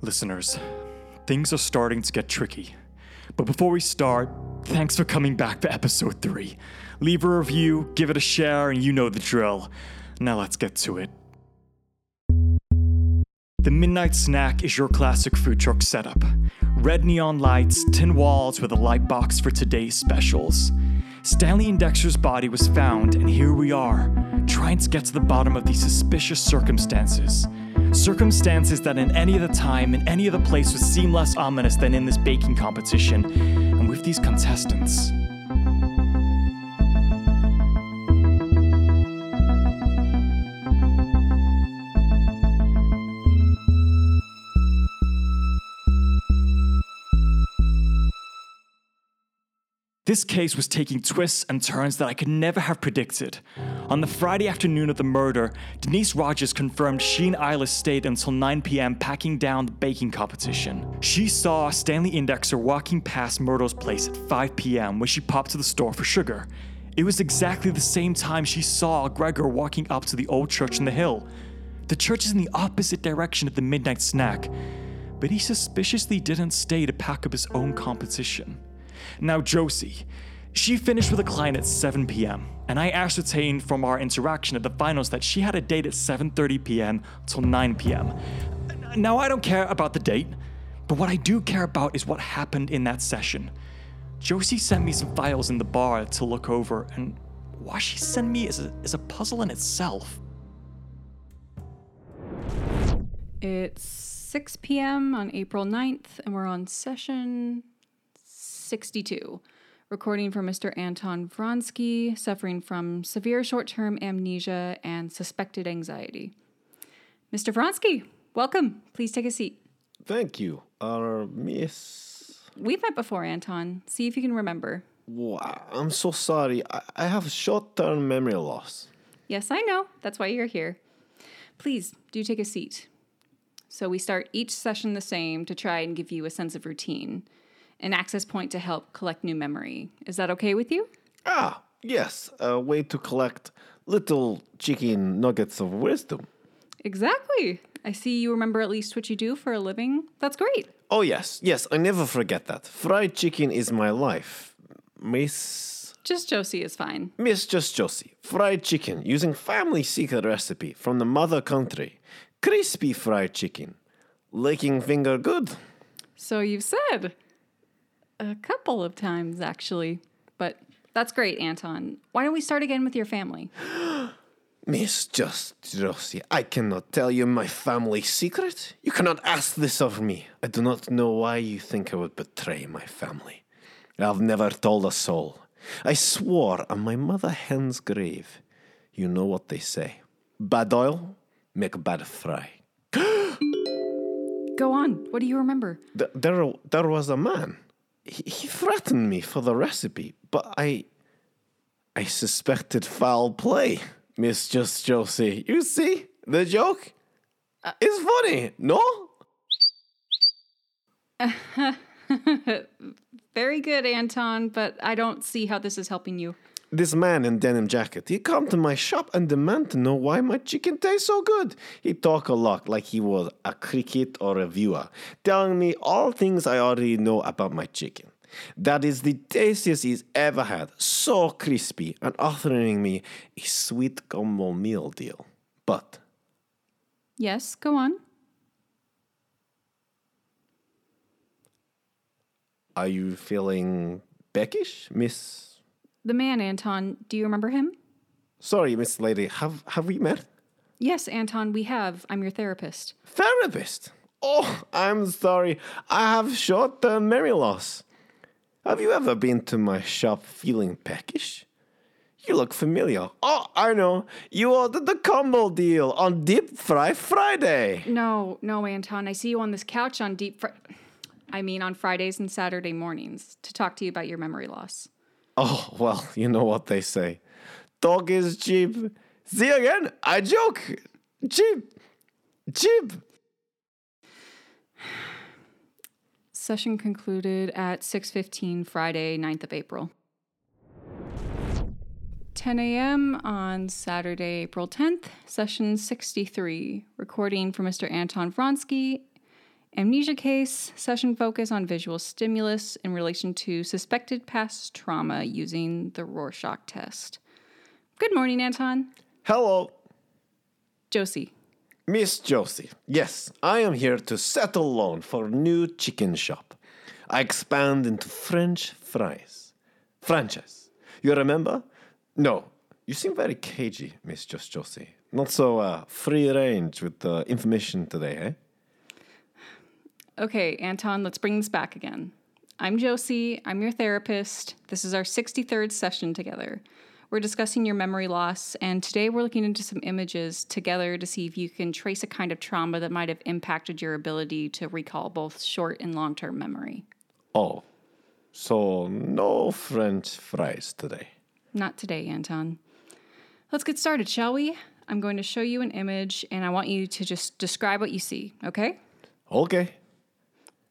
Listeners, things are starting to get tricky. But before we start, thanks for coming back for episode 3. Leave a review, give it a share, and you know the drill. Now let's get to it. The Midnight Snack is your classic food truck setup. Red neon lights, tin walls with a light box for today's specials. Stanley Indexer's body was found, and here we are, trying to get to the bottom of these suspicious circumstances. Circumstances that in any other time, in any other place, would seem less ominous than in this baking competition, and with these contestants. This case was taking twists and turns that I could never have predicted. On the Friday afternoon of the murder, Denise Rogers confirmed she and Isla stayed until 9 p.m. packing down the baking competition. She saw Stanley Indexer walking past Myrtle's place at 5 p.m. when she popped to the store for sugar. It was exactly the same time she saw Gregor walking up to the old church in the hill. The church is in the opposite direction of the midnight snack, but he suspiciously didn't stay to pack up his own competition. Now, Josie, she finished with a client at 7 p.m., and I ascertained from our interaction at the finals that she had a date at 7:30 p.m. till 9 p.m. Now, I don't care about the date, but what I do care about is what happened in that session. Josie sent me some files in the bar to look over, and why she sent me is a, is a puzzle in itself. It's 6 p.m. on April 9th, and we're on session 62. Recording for Mr. Anton Vronsky, suffering from severe short term amnesia and suspected anxiety. Mr. Vronsky, welcome. Please take a seat. Thank you. Uh, Miss. We've met before, Anton. See if you can remember. Wow, I'm so sorry. I, I have short term memory loss. Yes, I know. That's why you're here. Please do take a seat. So, we start each session the same to try and give you a sense of routine an access point to help collect new memory. Is that okay with you? Ah, yes, a way to collect little chicken nuggets of wisdom. Exactly. I see you remember at least what you do for a living. That's great. Oh, yes, yes, I never forget that. Fried chicken is my life. Miss. Just Josie is fine. Miss Just Josie. Fried chicken using family secret recipe from the mother country. Crispy fried chicken. Licking finger good. So you've said a couple of times, actually. But that's great, Anton. Why don't we start again with your family? Miss Just Josie, I cannot tell you my family secret. You cannot ask this of me. I do not know why you think I would betray my family. I've never told a soul. I swore on my mother hen's grave. You know what they say. Bad oil make bad fry. Go on. What do you remember? Th- there, there was a man. He, he threatened me for the recipe, but I, I suspected foul play. Miss Just Josie, you see the joke? Uh, it's funny, no? Very good, Anton, but I don't see how this is helping you. This man in denim jacket, he come to my shop and demand to know why my chicken tastes so good. He talk a lot like he was a cricket or a viewer, telling me all things I already know about my chicken. That is the tastiest he's ever had, so crispy, and offering me a sweet gumbo meal deal. But Yes, go on. Are you feeling peckish, Miss the man, Anton, do you remember him? Sorry, Miss Lady, have have we met? Yes, Anton, we have. I'm your therapist. Therapist? Oh, I'm sorry. I have short term memory loss. Have you ever been to my shop feeling peckish? You look familiar. Oh, I know. You ordered the combo deal on Deep Fry Friday. No, no, Anton. I see you on this couch on Deep Fry. I mean, on Fridays and Saturday mornings to talk to you about your memory loss. Oh, well, you know what they say. Talk is cheap. See again? I joke. Cheap. Cheap. Session concluded at 6:15 Friday, 9th of April. 10 a.m. on Saturday, April 10th, session 63, recording for Mr. Anton Vronsky Amnesia case, session focus on visual stimulus in relation to suspected past trauma using the Rorschach test. Good morning, Anton. Hello, Josie. Miss Josie. Yes, I am here to settle loan for new chicken shop. I expand into French fries. Franchise. You remember? No, you seem very cagey, Miss Just Josie. Not so uh, free range with the information today, eh? Okay, Anton, let's bring this back again. I'm Josie. I'm your therapist. This is our 63rd session together. We're discussing your memory loss, and today we're looking into some images together to see if you can trace a kind of trauma that might have impacted your ability to recall both short and long term memory. Oh, so no French fries today. Not today, Anton. Let's get started, shall we? I'm going to show you an image, and I want you to just describe what you see, okay? Okay.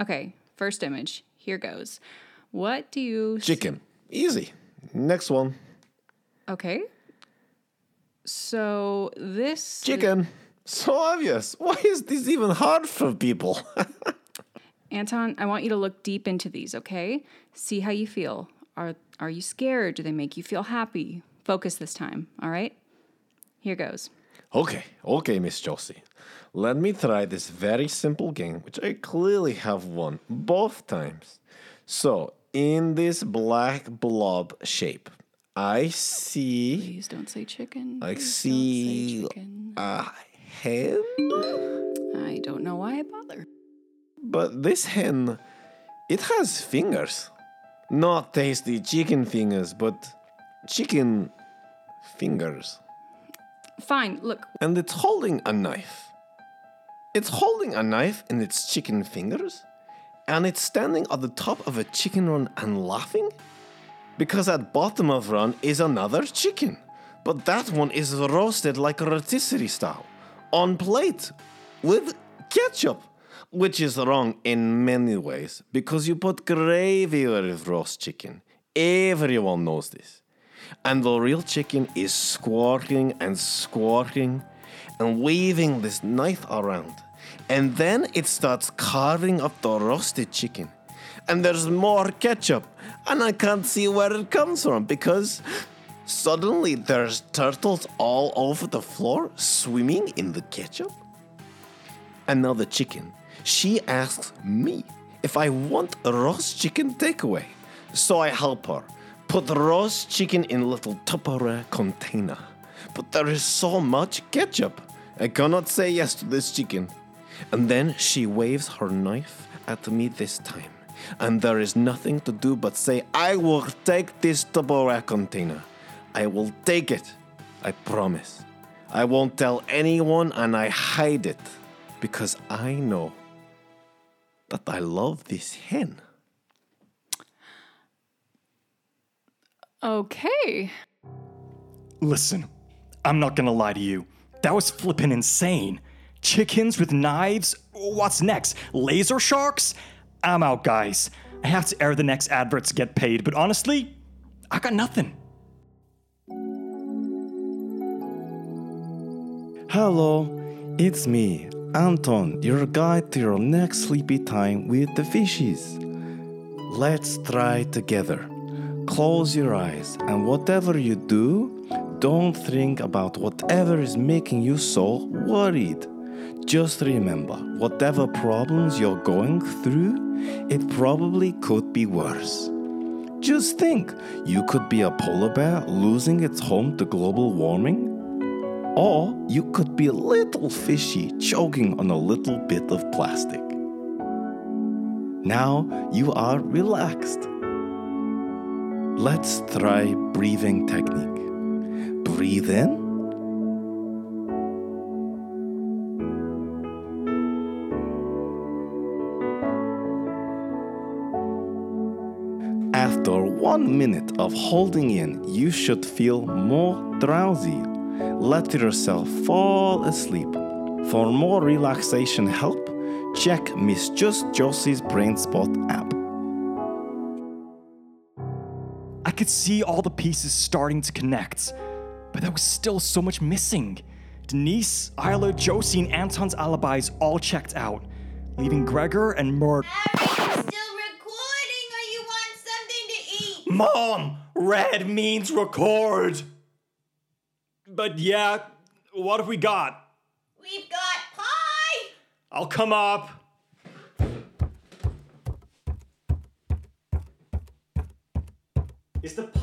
Okay, first image. Here goes. What do you Chicken. Easy. Next one. Okay. So this Chicken. So obvious. Why is this even hard for people? Anton, I want you to look deep into these, okay? See how you feel. Are are you scared? Do they make you feel happy? Focus this time, all right? Here goes. Okay, okay, Miss Josie. Let me try this very simple game, which I clearly have won both times. So, in this black blob shape, I see Please don't say chicken. I Please don't see- say chicken. a hen, I don't know why I bother. but this hen, it has fingers. Not tasty chicken fingers, but chicken fingers. Fine, look. and it's holding a knife. It's holding a knife in its chicken fingers, and it's standing on the top of a chicken run and laughing? Because at bottom of run is another chicken, but that one is roasted like a rotisserie style, on plate, with ketchup, which is wrong in many ways, because you put gravy with roast chicken. Everyone knows this. And the real chicken is squawking and squawking and waving this knife around. And then it starts carving up the roasted chicken. And there's more ketchup. And I can't see where it comes from because suddenly there's turtles all over the floor swimming in the ketchup. And now the chicken, she asks me if I want a roast chicken takeaway. So I help her put roast chicken in little Tupperware container. But there is so much ketchup. I cannot say yes to this chicken. And then she waves her knife at me this time. And there is nothing to do but say, I will take this Tupperware container. I will take it. I promise. I won't tell anyone and I hide it because I know that I love this hen. Okay. Listen, I'm not gonna lie to you. That was flippin' insane. Chickens with knives? What's next? Laser sharks? I'm out, guys. I have to air the next advert to get paid, but honestly, I got nothing. Hello, it's me, Anton, your guide to your next sleepy time with the fishes. Let's try together. Close your eyes, and whatever you do, don't think about whatever is making you so worried. Just remember, whatever problems you're going through, it probably could be worse. Just think, you could be a polar bear losing its home to global warming. Or you could be a little fishy choking on a little bit of plastic. Now you are relaxed. Let's try breathing technique. Breathe in. After one minute of holding in, you should feel more drowsy. Let yourself fall asleep. For more relaxation help, check Miss Just Josie's Brain Spot app. Could see all the pieces starting to connect, but there was still so much missing. Denise, Isla, Josie, and Anton's alibis all checked out. leaving Gregor and Murd. Still recording or you want something to eat? Mom! Red means record! But yeah, what have we got? We've got pie! I'll come up.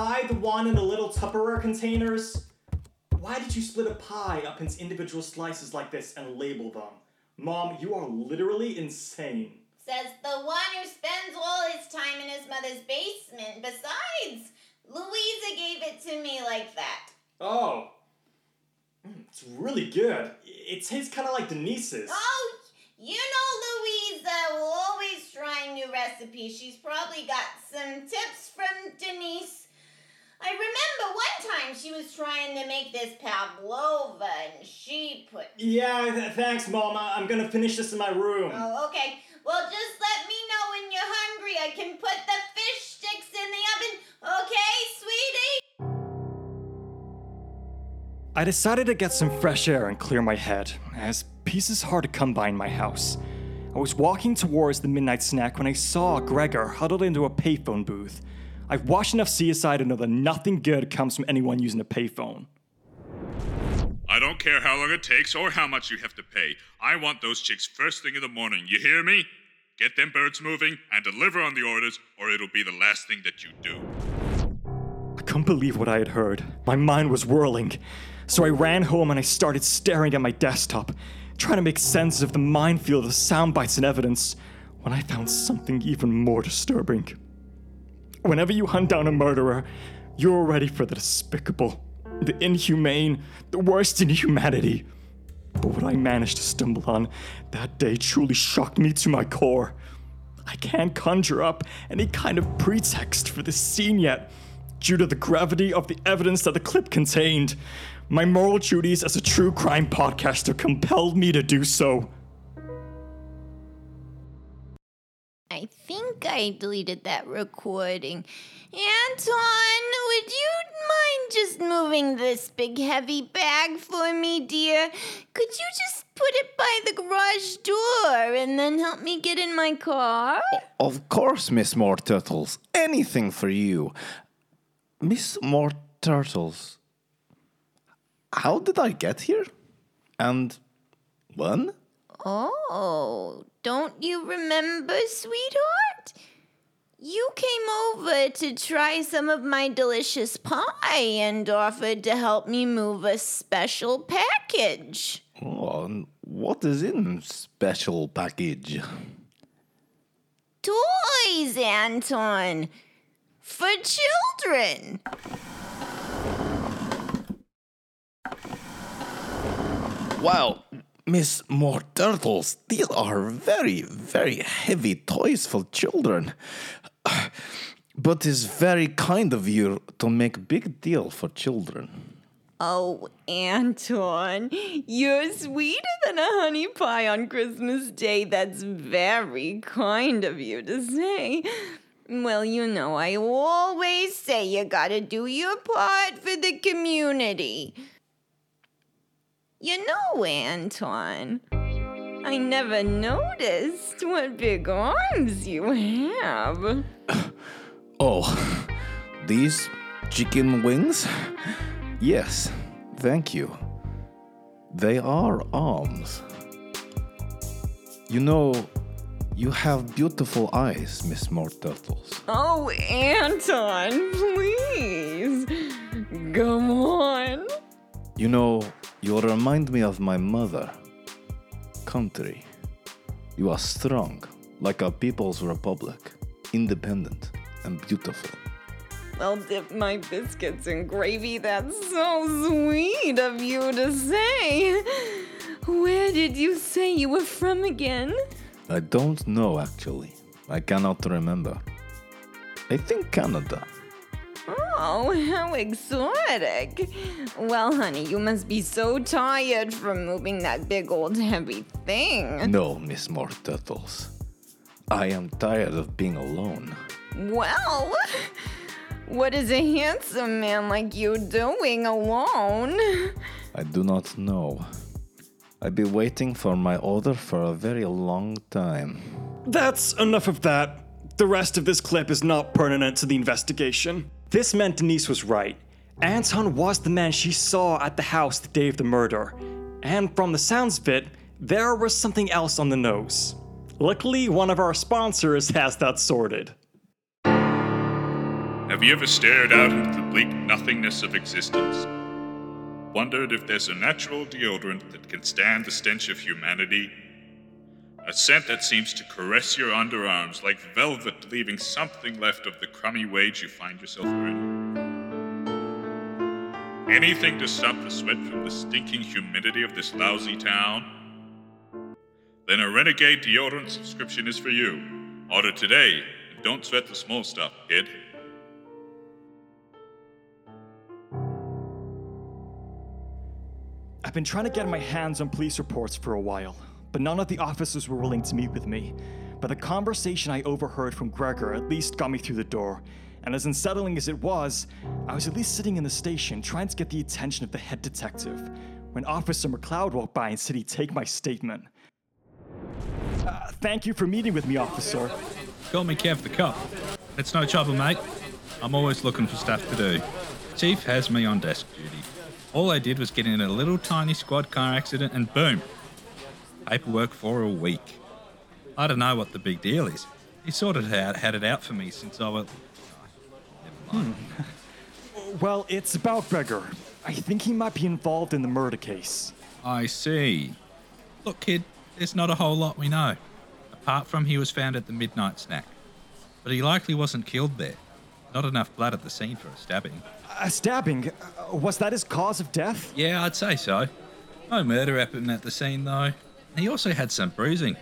Pie the one in the little Tupperware containers? Why did you split a pie up into individual slices like this and label them? Mom, you are literally insane. Says the one who spends all his time in his mother's basement. Besides, Louisa gave it to me like that. Oh. Mm, It's really good. It tastes kind of like Denise's. Oh, you know Louisa will always try new recipes. She's probably got some tips from Denise. I remember one time she was trying to make this pavlova and she put. Yeah, th- thanks, Mom. I- I'm gonna finish this in my room. Oh, okay. Well, just let me know when you're hungry. I can put the fish sticks in the oven. Okay, sweetie? I decided to get some fresh air and clear my head, as peace is hard to come by in my house. I was walking towards the midnight snack when I saw Gregor huddled into a payphone booth. I've watched enough CSI to know that nothing good comes from anyone using a payphone. I don't care how long it takes or how much you have to pay. I want those chicks first thing in the morning. You hear me? Get them birds moving and deliver on the orders, or it'll be the last thing that you do. I couldn't believe what I had heard. My mind was whirling. So I ran home and I started staring at my desktop, trying to make sense of the minefield of sound bites and evidence, when I found something even more disturbing. Whenever you hunt down a murderer, you're ready for the despicable, the inhumane, the worst in humanity. But what I managed to stumble on that day truly shocked me to my core. I can't conjure up any kind of pretext for this scene yet, due to the gravity of the evidence that the clip contained. My moral duties as a true crime podcaster compelled me to do so. I think I deleted that recording. Anton, would you mind just moving this big heavy bag for me, dear? Could you just put it by the garage door and then help me get in my car? Of course, Miss More Turtles. Anything for you. Miss More Turtles. How did I get here? And when? Oh, don't you remember, sweetheart? You came over to try some of my delicious pie and offered to help me move a special package. Oh, and what is in special package? Toys, Anton. For children. Wow, Miss More Turtles, these are very, very heavy toys for children. But it's very kind of you to make big deal for children. Oh, Anton, you're sweeter than a honey pie on Christmas Day. That's very kind of you to say. Well, you know, I always say you gotta do your part for the community. You know, Anton, I never noticed what big arms you have. Oh, these chicken wings? Yes, thank you. They are arms. You know, you have beautiful eyes, Miss More Turtles. Oh, Anton, please. Come on. You know, you remind me of my mother. Country. You are strong, like a people's republic, independent and beautiful. I'll dip my biscuits in gravy. That's so sweet of you to say. Where did you say you were from again? I don't know actually. I cannot remember. I think Canada. Oh, how exotic. Well, honey, you must be so tired from moving that big old heavy thing. No, Miss More Turtles. I am tired of being alone. Well, what is a handsome man like you doing alone? I do not know. I've been waiting for my order for a very long time. That's enough of that. The rest of this clip is not pertinent to the investigation. This meant Denise was right. Anton was the man she saw at the house the day of the murder. And from the sounds of it, there was something else on the nose. Luckily, one of our sponsors has that sorted. Have you ever stared out into the bleak nothingness of existence? Wondered if there's a natural deodorant that can stand the stench of humanity? A scent that seems to caress your underarms like velvet, leaving something left of the crummy wage you find yourself earning. Anything to stop the sweat from the stinking humidity of this lousy town? Then a Renegade deodorant subscription is for you. Order today and don't sweat the small stuff, kid. I've been trying to get my hands on police reports for a while, but none of the officers were willing to meet with me. But the conversation I overheard from Gregor at least got me through the door. And as unsettling as it was, I was at least sitting in the station trying to get the attention of the head detective when Officer McLeod walked by and said he'd take my statement. Uh, thank you for meeting with me, officer. Call me Kev the cop. It's no trouble, mate. I'm always looking for stuff to do. Chief has me on desk duty. All I did was get in a little tiny squad car accident and boom. Paperwork for a week. I don't know what the big deal is. He sort of had, had it out for me since I was. Never mind. Well, it's about Gregor. I think he might be involved in the murder case. I see. Look, kid, there's not a whole lot we know, apart from he was found at the midnight snack. But he likely wasn't killed there. Not enough blood at the scene for a stabbing. A stabbing? Uh, was that his cause of death? Yeah, I'd say so. No murder happened at the scene, though. He also had some bruising.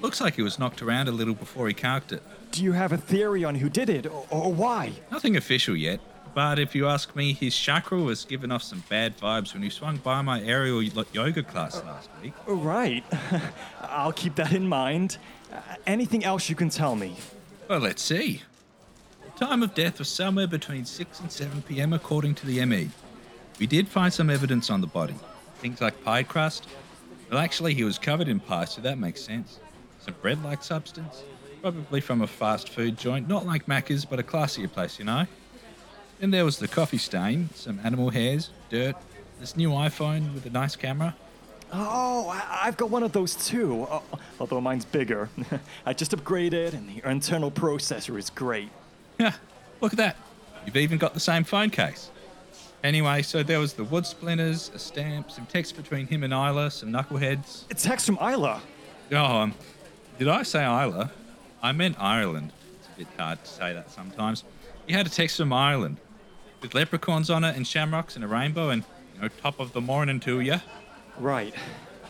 Looks like he was knocked around a little before he carked it. Do you have a theory on who did it, or, or why? Nothing official yet, but if you ask me, his chakra was giving off some bad vibes when he swung by my aerial yoga class last week. Right. I'll keep that in mind. Uh, anything else you can tell me? Well, let's see. The time of death was somewhere between 6 and 7 pm, according to the ME. We did find some evidence on the body. Things like pie crust. Well, actually, he was covered in pie, so that makes sense. Some bread like substance. Probably from a fast food joint, not like Macca's, but a classier place, you know? Then there was the coffee stain, some animal hairs, dirt, this new iPhone with a nice camera. Oh, I- I've got one of those too, uh, although mine's bigger. I just upgraded, and the internal processor is great. Yeah, look at that. You've even got the same phone case. Anyway, so there was the wood splinters, a stamp, some text between him and Isla, some knuckleheads. It's text from Isla. Oh, um, did I say Isla? I meant Ireland. It's a bit hard to say that sometimes. He had a text from Ireland with leprechauns on it and shamrocks and a rainbow and, you know, top of the morning to ya. Right.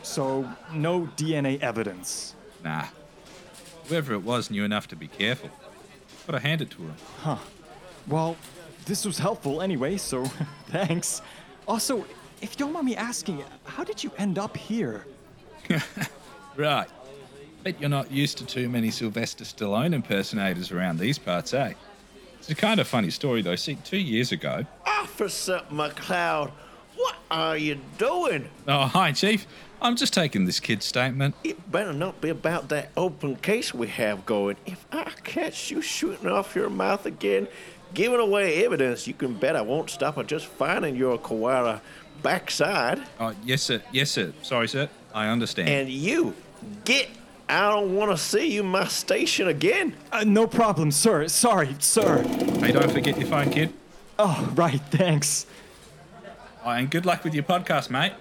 So, no DNA evidence. Nah. Whoever it was knew enough to be careful. But I hand it to him. Huh. Well, this was helpful anyway, so thanks. Also, if you don't mind me asking, how did you end up here? Right. Bet you're not used to too many Sylvester Stallone impersonators around these parts, eh? It's a kind of funny story, though. See, two years ago. Officer McLeod, what are you doing? Oh, hi, Chief. I'm just taking this kid's statement. It better not be about that open case we have going. If I catch you shooting off your mouth again, giving away evidence, you can bet I won't stop at just finding your koala backside. Oh, yes, sir. Yes, sir. Sorry, sir. I understand. And you, get. I don't want to see you in my station again. Uh, no problem, sir. Sorry, sir. hey, don't forget your phone, kid. Oh, right, thanks. Oh, and good luck with your podcast, mate.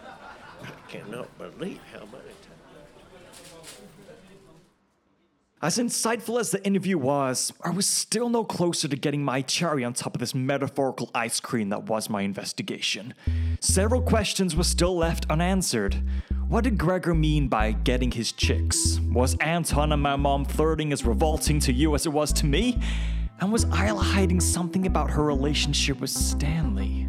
I cannot believe how many times. As insightful as the interview was, I was still no closer to getting my cherry on top of this metaphorical ice cream that was my investigation. Several questions were still left unanswered. What did Gregor mean by getting his chicks? Was Anton and my mom flirting as revolting to you as it was to me? And was Isla hiding something about her relationship with Stanley?